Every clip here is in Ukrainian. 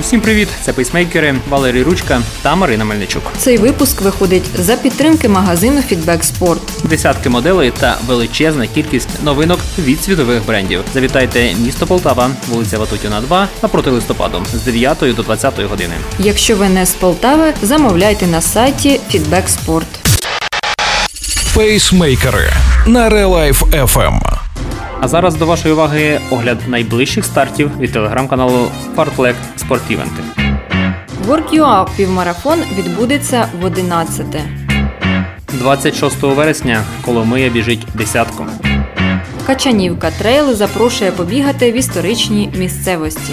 Усім привіт! Це пейсмейкери Валерій Ручка та Марина Мельничук. Цей випуск виходить за підтримки магазину Feedback Sport. Десятки моделей та величезна кількість новинок від світових брендів. Завітайте місто Полтава, вулиця Ватутіна 2 напроти листопаду з 9 до 20 години. Якщо ви не з Полтави, замовляйте на сайті Feedback Sport. Пейсмейкери на Real Life FM. А зараз до вашої уваги огляд найближчих стартів від телеграм-каналу Fartlek Event. WorkUA півмарафон відбудеться в 11. 26 вересня Коломия біжить десятку. Качанівка трейл запрошує побігати в історичній місцевості.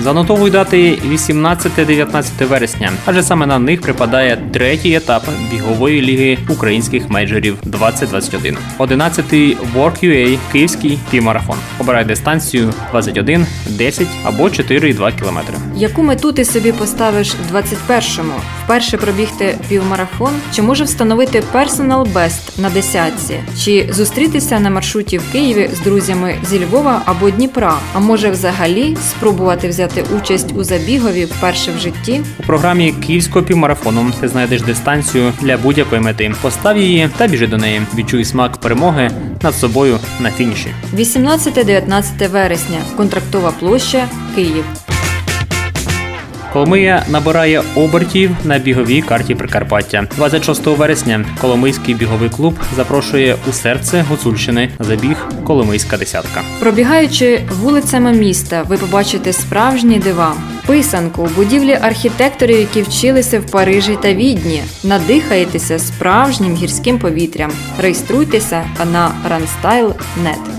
Занотовуй дати 18-19 вересня, адже саме на них припадає третій етап бігової ліги українських мейджорів 2021. 11-й WorkUA Київський півмарафон. Обирай дистанцію 21, 10 або 4,2 км. Яку мету ти собі поставиш в 21-му? Вперше пробігти півмарафон? Чи може встановити персонал бест на десятці? Чи зустрітися на маршруті в Києві з друзями зі Львова або Дніпра? А може взагалі спробувати взяти участь у забігові вперше в житті? У програмі Київського півмарафону ти знайдеш дистанцію для будь-якої мети. Постав її та біжи до неї. Відчуй смак перемоги над собою на фініші. 18-19 вересня. Контрактова площа Київ. Коломия набирає обертів на біговій карті Прикарпаття. 26 вересня Коломийський біговий клуб запрошує у серце Гуцульщини забіг Коломийська десятка. Пробігаючи вулицями міста, ви побачите справжні дива. Писанку, будівлі архітекторів, які вчилися в Парижі та Відні. Надихаєтеся справжнім гірським повітрям. Реєструйтеся на runstyle.net.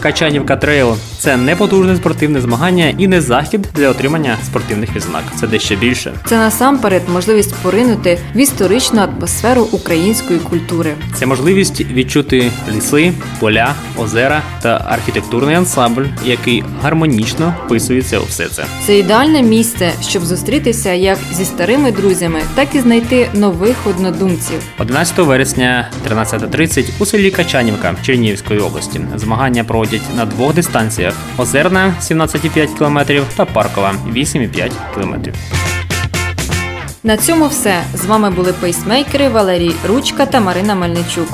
Качанівка трейл це не потужне спортивне змагання і не захід для отримання спортивних відзнак. Це дещо більше. Це насамперед можливість поринути в історичну атмосферу української культури. Це можливість відчути ліси, поля, озера та архітектурний ансамбль, який гармонічно вписується у все це. Це ідеальне місце, щоб зустрітися як зі старими друзями, так і знайти нових однодумців. 11 вересня 13.30 у селі Качанівка Чернігівської області. Змагання проводять на двох дистанціях: Озерна 17,5 км та Паркова 8,5 км. На цьому все. З вами були пейсмейкери Валерій Ручка та Марина Мельничук.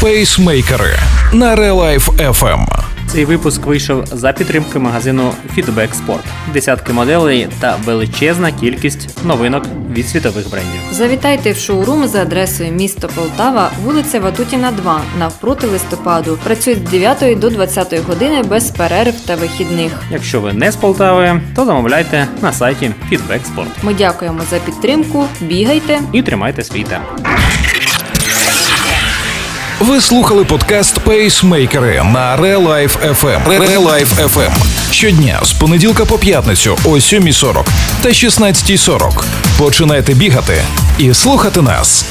Пейсмейкери на Life FM. Цей випуск вийшов за підтримки магазину Feedback Sport. Десятки моделей та величезна кількість новинок від світових брендів. Завітайте в шоурум за адресою місто Полтава, вулиця Ватутіна, 2, навпроти листопаду. Працює з 9 до 20 години без перерв та вихідних. Якщо ви не з Полтави, то замовляйте на сайті Feedback Sport. Ми дякуємо за підтримку. Бігайте. і тримайте свій темп. Ви слухали подкаст Пейсмейкери на Real Life FM. Real Life FM. Щодня з понеділка по п'ятницю о 7.40 та 16.40. Починайте бігати і слухати нас.